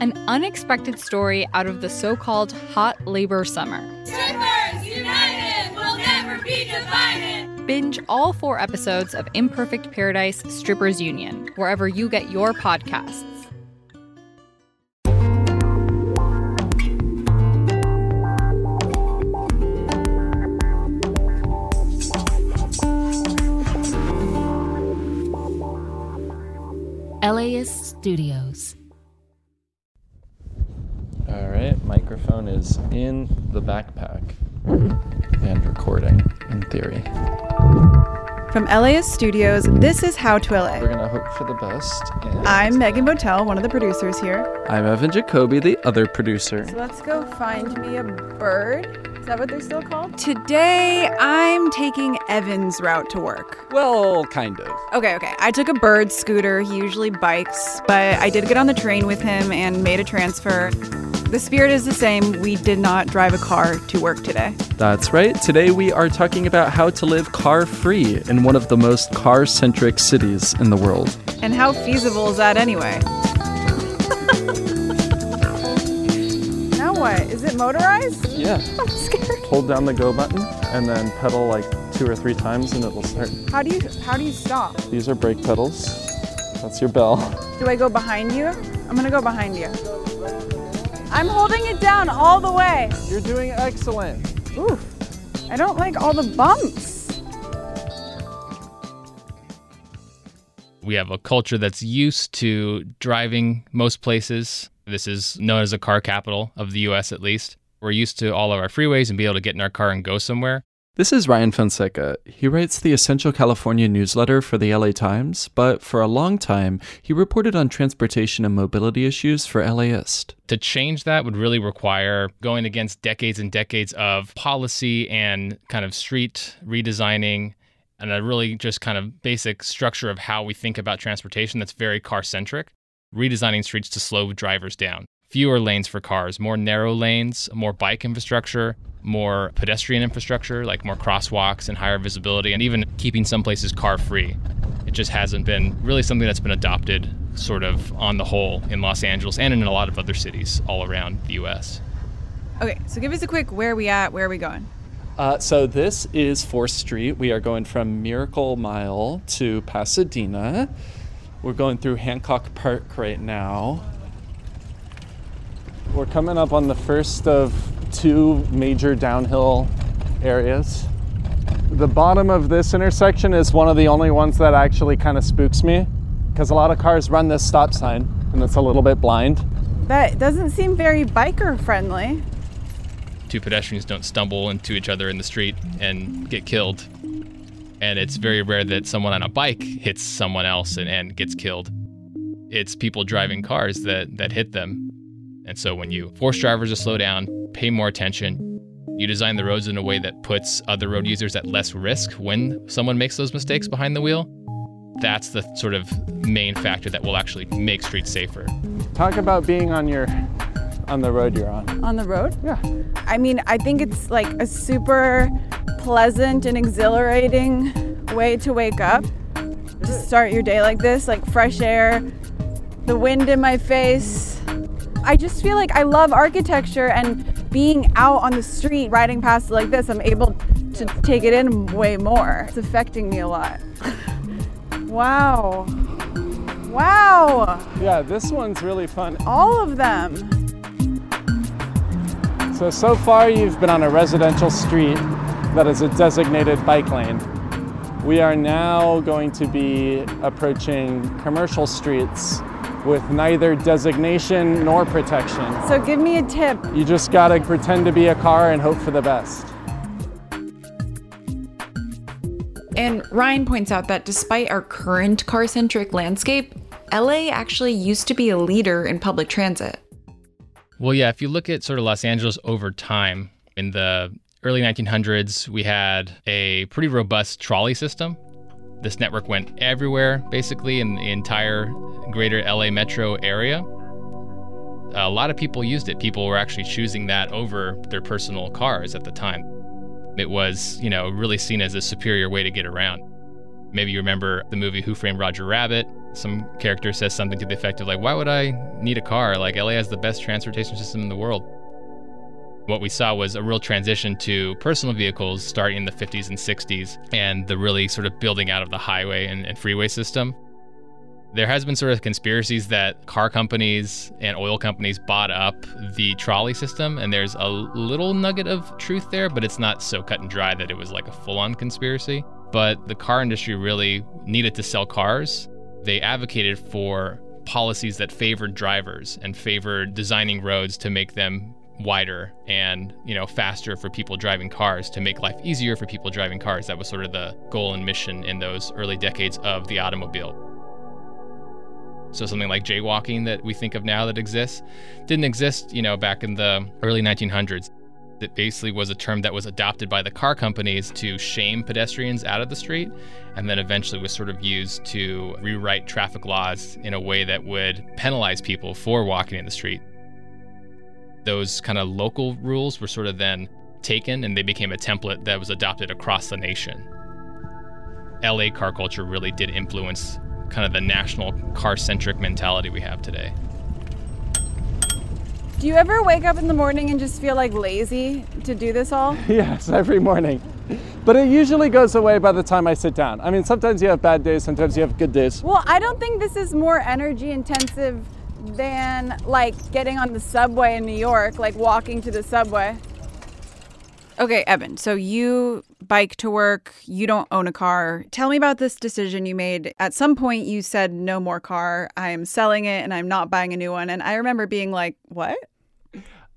an unexpected story out of the so called hot labor summer. Strippers united will never be divided. Binge all four episodes of Imperfect Paradise Strippers Union, wherever you get your podcasts. LAist Studios. Is in the backpack and recording in theory. From LAist Studios, this is How to LA. We're gonna hope for the best. And I'm Megan Botel, one of the producers here. I'm Evan Jacoby, the other producer. So let's go find me a bird. Is that what they're still called? Today, I'm taking Evan's route to work. Well, kind of. Okay, okay. I took a bird scooter. He usually bikes, but I did get on the train with him and made a transfer. The spirit is the same. We did not drive a car to work today. That's right. Today we are talking about how to live car free in one of the most car centric cities in the world. And how feasible is that anyway? now what? Is it motorized? Yeah. I'm scared. Hold down the go button and then pedal like two or three times and it'll start. How do you how do you stop? These are brake pedals. That's your bell. Do I go behind you? I'm gonna go behind you. I'm holding it down all the way. You're doing excellent. Oof. I don't like all the bumps. We have a culture that's used to driving most places. This is known as a car capital of the US at least. We're used to all of our freeways and be able to get in our car and go somewhere. This is Ryan Fonseca. He writes the Essential California newsletter for the LA Times, but for a long time, he reported on transportation and mobility issues for LAist. To change that would really require going against decades and decades of policy and kind of street redesigning and a really just kind of basic structure of how we think about transportation that's very car centric, redesigning streets to slow drivers down. Fewer lanes for cars, more narrow lanes, more bike infrastructure, more pedestrian infrastructure, like more crosswalks and higher visibility, and even keeping some places car free. It just hasn't been really something that's been adopted sort of on the whole in Los Angeles and in a lot of other cities all around the US. Okay, so give us a quick where are we at, where are we going? Uh, so this is 4th Street. We are going from Miracle Mile to Pasadena. We're going through Hancock Park right now. We're coming up on the first of two major downhill areas. The bottom of this intersection is one of the only ones that actually kind of spooks me because a lot of cars run this stop sign and it's a little bit blind. That doesn't seem very biker friendly. Two pedestrians don't stumble into each other in the street and get killed. And it's very rare that someone on a bike hits someone else and, and gets killed. It's people driving cars that, that hit them. And so when you force drivers to slow down, pay more attention, you design the roads in a way that puts other road users at less risk when someone makes those mistakes behind the wheel. That's the sort of main factor that will actually make streets safer. Talk about being on your on the road you're on. On the road? Yeah. I mean, I think it's like a super pleasant and exhilarating way to wake up. To start your day like this, like fresh air, the wind in my face. I just feel like I love architecture and being out on the street riding past like this, I'm able to take it in way more. It's affecting me a lot. wow. Wow. Yeah, this one's really fun. All of them. So, so far you've been on a residential street that is a designated bike lane. We are now going to be approaching commercial streets with neither designation nor protection. So give me a tip. You just gotta pretend to be a car and hope for the best. And Ryan points out that despite our current car centric landscape, LA actually used to be a leader in public transit. Well, yeah, if you look at sort of Los Angeles over time, in the early 1900s, we had a pretty robust trolley system. This network went everywhere, basically, in the entire greater LA metro area. A lot of people used it. People were actually choosing that over their personal cars at the time. It was, you know, really seen as a superior way to get around. Maybe you remember the movie Who Framed Roger Rabbit. Some character says something to the effect of like, "Why would I need a car? Like LA has the best transportation system in the world." What we saw was a real transition to personal vehicles starting in the 50s and 60s, and the really sort of building out of the highway and, and freeway system. There has been sort of conspiracies that car companies and oil companies bought up the trolley system, and there's a little nugget of truth there, but it's not so cut and dry that it was like a full on conspiracy. But the car industry really needed to sell cars. They advocated for policies that favored drivers and favored designing roads to make them wider and you know faster for people driving cars to make life easier for people driving cars that was sort of the goal and mission in those early decades of the automobile so something like jaywalking that we think of now that exists didn't exist, you know, back in the early 1900s. It basically was a term that was adopted by the car companies to shame pedestrians out of the street, and then eventually was sort of used to rewrite traffic laws in a way that would penalize people for walking in the street. Those kind of local rules were sort of then taken and they became a template that was adopted across the nation. LA car culture really did influence kind of the national car centric mentality we have today. Do you ever wake up in the morning and just feel like lazy to do this all? Yes, every morning. But it usually goes away by the time I sit down. I mean, sometimes you have bad days, sometimes you have good days. Well, I don't think this is more energy intensive than like getting on the subway in New York, like walking to the subway. Okay, Evan, so you bike to work, you don't own a car. Tell me about this decision you made. At some point, you said, no more car. I'm selling it and I'm not buying a new one. And I remember being like, what?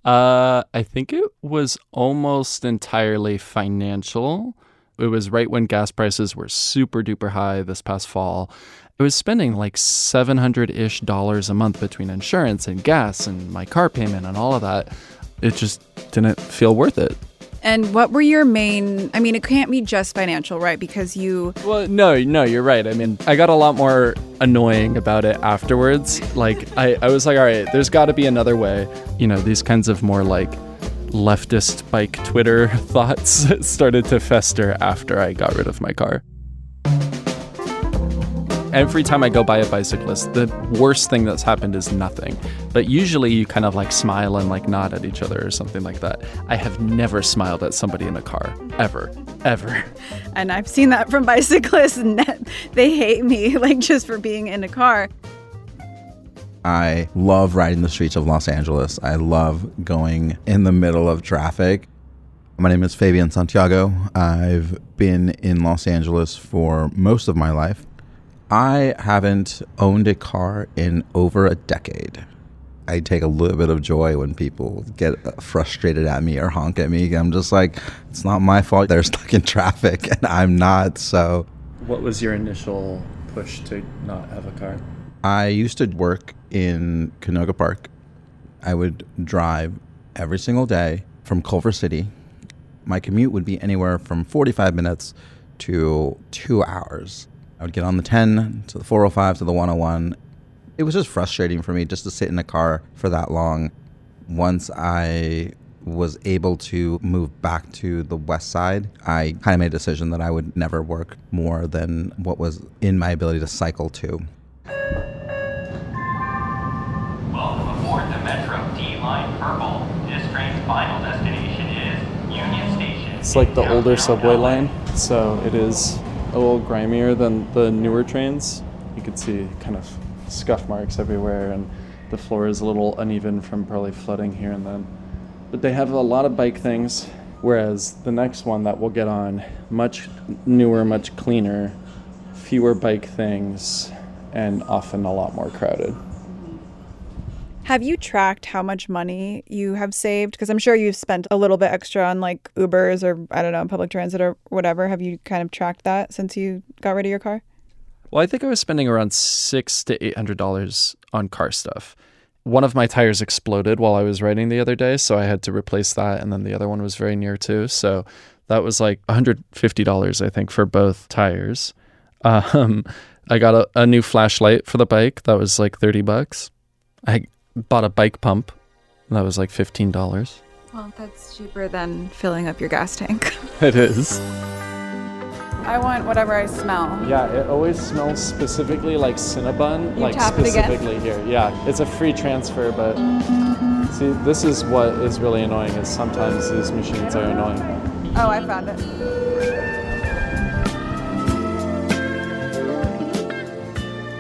Uh, I think it was almost entirely financial. It was right when gas prices were super duper high this past fall. I was spending like 700 ish dollars a month between insurance and gas and my car payment and all of that. It just didn't feel worth it. And what were your main? I mean, it can't be just financial, right? Because you. Well, no, no, you're right. I mean, I got a lot more annoying about it afterwards. Like, I, I was like, all right, there's got to be another way. You know, these kinds of more like leftist bike Twitter thoughts started to fester after I got rid of my car. Every time I go by a bicyclist, the worst thing that's happened is nothing. But usually you kind of like smile and like nod at each other or something like that. I have never smiled at somebody in a car, ever, ever. And I've seen that from bicyclists, and they hate me like just for being in a car. I love riding the streets of Los Angeles. I love going in the middle of traffic. My name is Fabian Santiago. I've been in Los Angeles for most of my life. I haven't owned a car in over a decade. I take a little bit of joy when people get frustrated at me or honk at me. I'm just like, it's not my fault. They're stuck in traffic and I'm not. So, what was your initial push to not have a car? I used to work in Canoga Park. I would drive every single day from Culver City. My commute would be anywhere from 45 minutes to two hours. I would get on the 10 to the 405 to the 101. It was just frustrating for me just to sit in a car for that long. Once I was able to move back to the west side, I kind of made a decision that I would never work more than what was in my ability to cycle to. Welcome aboard the Metro D Line Purple. This train's final destination is Union Station. It's like the older subway line, so it is a little grimier than the newer trains. You could see kind of scuff marks everywhere, and the floor is a little uneven from probably flooding here and then. But they have a lot of bike things, whereas the next one that we'll get on, much newer, much cleaner, fewer bike things, and often a lot more crowded. Have you tracked how much money you have saved? Because I'm sure you've spent a little bit extra on like Ubers or I don't know, public transit or whatever. Have you kind of tracked that since you got rid of your car? Well, I think I was spending around six to eight hundred dollars on car stuff. One of my tires exploded while I was riding the other day, so I had to replace that, and then the other one was very near too. So that was like one hundred fifty dollars, I think, for both tires. Um, I got a, a new flashlight for the bike. That was like thirty bucks. I bought a bike pump. That was like fifteen dollars. Well, that's cheaper than filling up your gas tank. It is. I want whatever I smell. Yeah, it always smells specifically like Cinnabon, You like tapped again? specifically here. Yeah, it's a free transfer, but see, this is what is really annoying. Is sometimes these machines are annoying. Oh, I found it.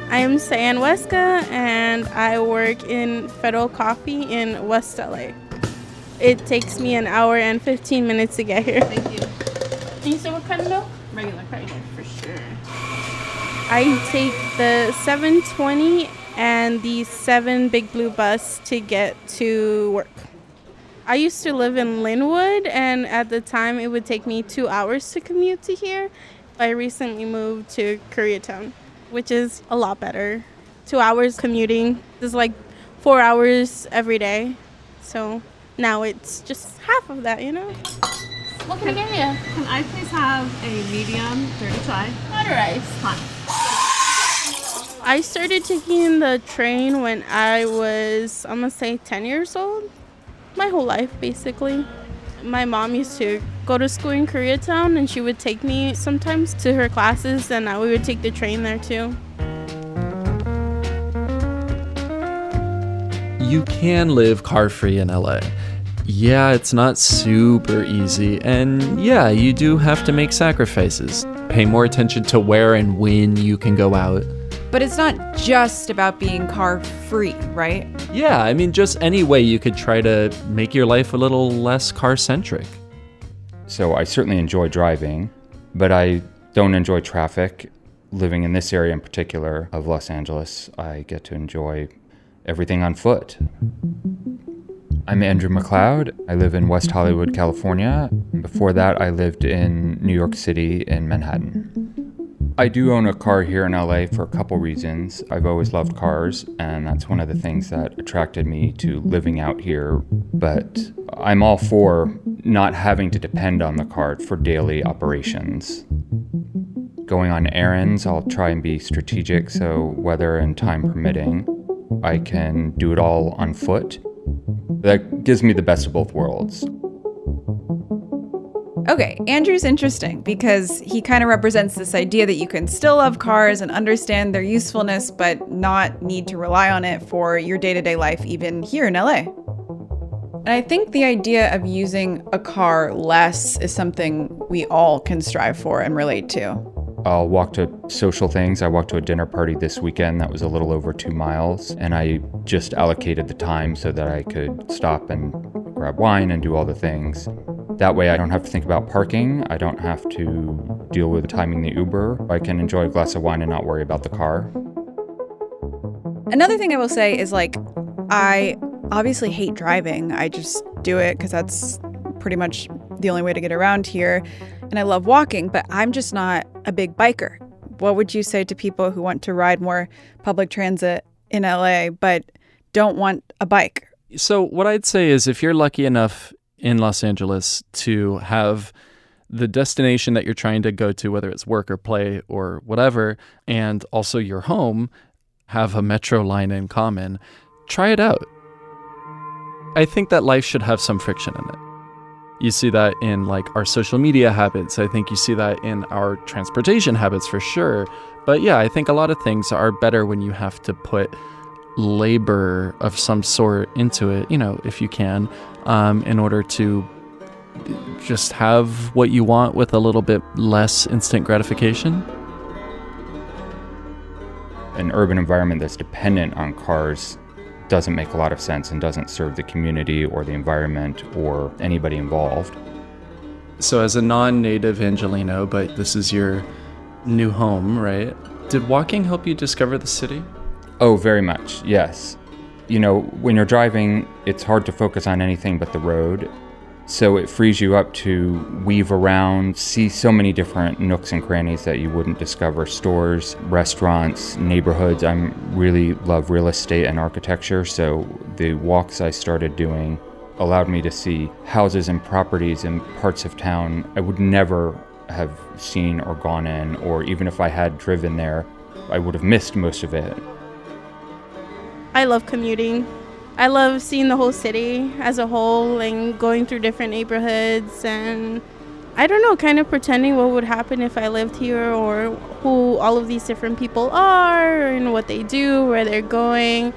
I am Sahian Huesca and I work in Federal Coffee in West LA. It takes me an hour and 15 minutes to get here. Thank you. Can you say what kind of milk? Regular, regular, for sure. I take the 720 and the 7 Big Blue bus to get to work. I used to live in Lynwood, and at the time it would take me two hours to commute to here. I recently moved to Koreatown, which is a lot better. Two hours commuting is like four hours every day. So now it's just half of that, you know? What can I get you? Can I please have a medium dirty chai? Water ice. Hot. I started taking the train when I was, I'm gonna say 10 years old. My whole life, basically. My mom used to go to school in Koreatown and she would take me sometimes to her classes and I- we would take the train there too. You can live car free in LA. Yeah, it's not super easy, and yeah, you do have to make sacrifices. Pay more attention to where and when you can go out. But it's not just about being car free, right? Yeah, I mean, just any way you could try to make your life a little less car centric. So I certainly enjoy driving, but I don't enjoy traffic. Living in this area in particular of Los Angeles, I get to enjoy everything on foot. I'm Andrew McLeod. I live in West Hollywood, California. Before that, I lived in New York City in Manhattan. I do own a car here in LA for a couple reasons. I've always loved cars, and that's one of the things that attracted me to living out here. But I'm all for not having to depend on the car for daily operations. Going on errands, I'll try and be strategic so, weather and time permitting, I can do it all on foot. That gives me the best of both worlds. Okay, Andrew's interesting because he kind of represents this idea that you can still love cars and understand their usefulness, but not need to rely on it for your day to day life, even here in LA. And I think the idea of using a car less is something we all can strive for and relate to. I'll walk to social things. I walked to a dinner party this weekend that was a little over two miles, and I just allocated the time so that I could stop and grab wine and do all the things. That way, I don't have to think about parking. I don't have to deal with timing the Uber. I can enjoy a glass of wine and not worry about the car. Another thing I will say is like, I obviously hate driving. I just do it because that's pretty much the only way to get around here. And I love walking, but I'm just not a big biker. What would you say to people who want to ride more public transit in LA but don't want a bike? So, what I'd say is if you're lucky enough in Los Angeles to have the destination that you're trying to go to, whether it's work or play or whatever, and also your home have a metro line in common, try it out. I think that life should have some friction in it. You see that in like our social media habits. I think you see that in our transportation habits for sure. But yeah, I think a lot of things are better when you have to put labor of some sort into it, you know, if you can, um, in order to just have what you want with a little bit less instant gratification. An urban environment that's dependent on cars doesn't make a lot of sense and doesn't serve the community or the environment or anybody involved. So, as a non native Angelino, but this is your new home, right? Did walking help you discover the city? Oh, very much, yes. You know, when you're driving, it's hard to focus on anything but the road. So it frees you up to weave around, see so many different nooks and crannies that you wouldn't discover stores, restaurants, neighborhoods. I really love real estate and architecture, so the walks I started doing allowed me to see houses and properties in parts of town I would never have seen or gone in, or even if I had driven there, I would have missed most of it. I love commuting. I love seeing the whole city as a whole and going through different neighborhoods and I don't know, kind of pretending what would happen if I lived here or who all of these different people are and what they do, where they're going.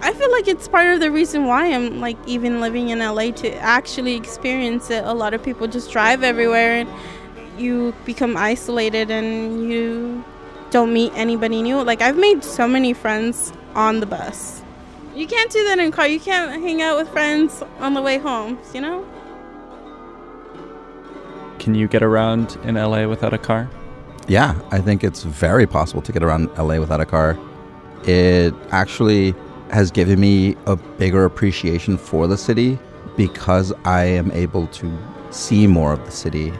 I feel like it's part of the reason why I'm like even living in LA to actually experience it. A lot of people just drive everywhere and you become isolated and you don't meet anybody new. Like I've made so many friends on the bus. You can't do that in car. You can't hang out with friends on the way home, you know? Can you get around in LA without a car? Yeah, I think it's very possible to get around LA without a car. It actually has given me a bigger appreciation for the city because I am able to see more of the city.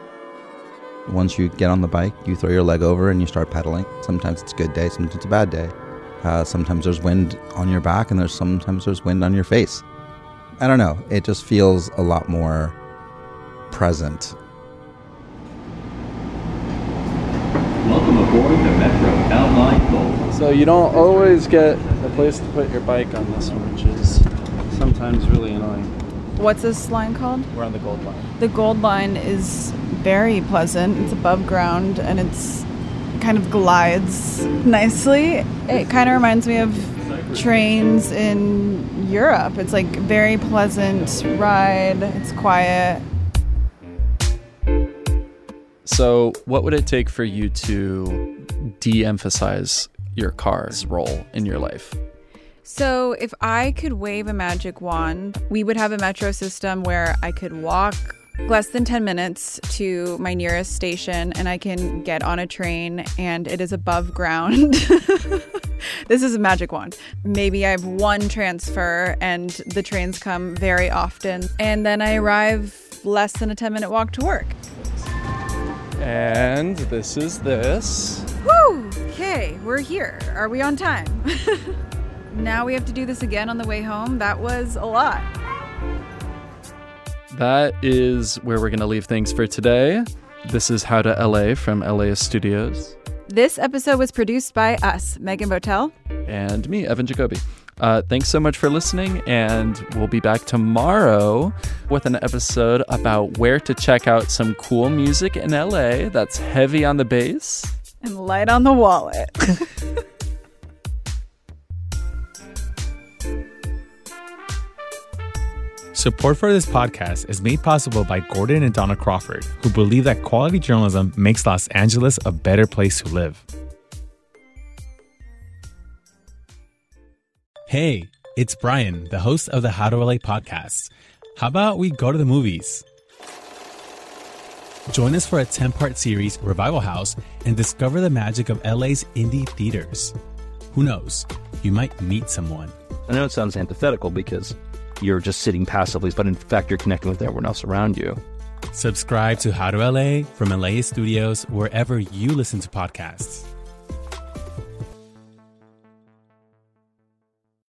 Once you get on the bike, you throw your leg over and you start pedaling. Sometimes it's a good day, sometimes it's a bad day. Uh, sometimes there's wind on your back, and there's sometimes there's wind on your face. I don't know. It just feels a lot more present. Welcome aboard the Metro Downline Gold. So you don't always get a place to put your bike on this one, which is sometimes really annoying. What's this line called? We're on the gold line. The gold line is very pleasant. It's above ground and it's kind of glides nicely. It kind of reminds me of trains in Europe. It's like very pleasant ride. It's quiet. So, what would it take for you to de emphasize your car's role in your life? So, if I could wave a magic wand, we would have a metro system where I could walk less than 10 minutes to my nearest station and I can get on a train and it is above ground. this is a magic wand. Maybe I have one transfer and the trains come very often. And then I arrive less than a 10 minute walk to work. And this is this. Whew! Okay, we're here. Are we on time? now we have to do this again on the way home. That was a lot. That is where we're going to leave things for today. This is How to LA from LA Studios. This episode was produced by us, Megan Botel. And me, Evan Jacoby. Uh, thanks so much for listening, and we'll be back tomorrow with an episode about where to check out some cool music in LA that's heavy on the bass and light on the wallet. Support for this podcast is made possible by Gordon and Donna Crawford, who believe that quality journalism makes Los Angeles a better place to live. Hey, it's Brian, the host of the How to LA podcast. How about we go to the movies? Join us for a 10 part series, Revival House, and discover the magic of LA's indie theaters. Who knows? You might meet someone. I know it sounds antithetical because you're just sitting passively, but in fact, you're connecting with everyone else around you. Subscribe to How to LA from LA Studios wherever you listen to podcasts.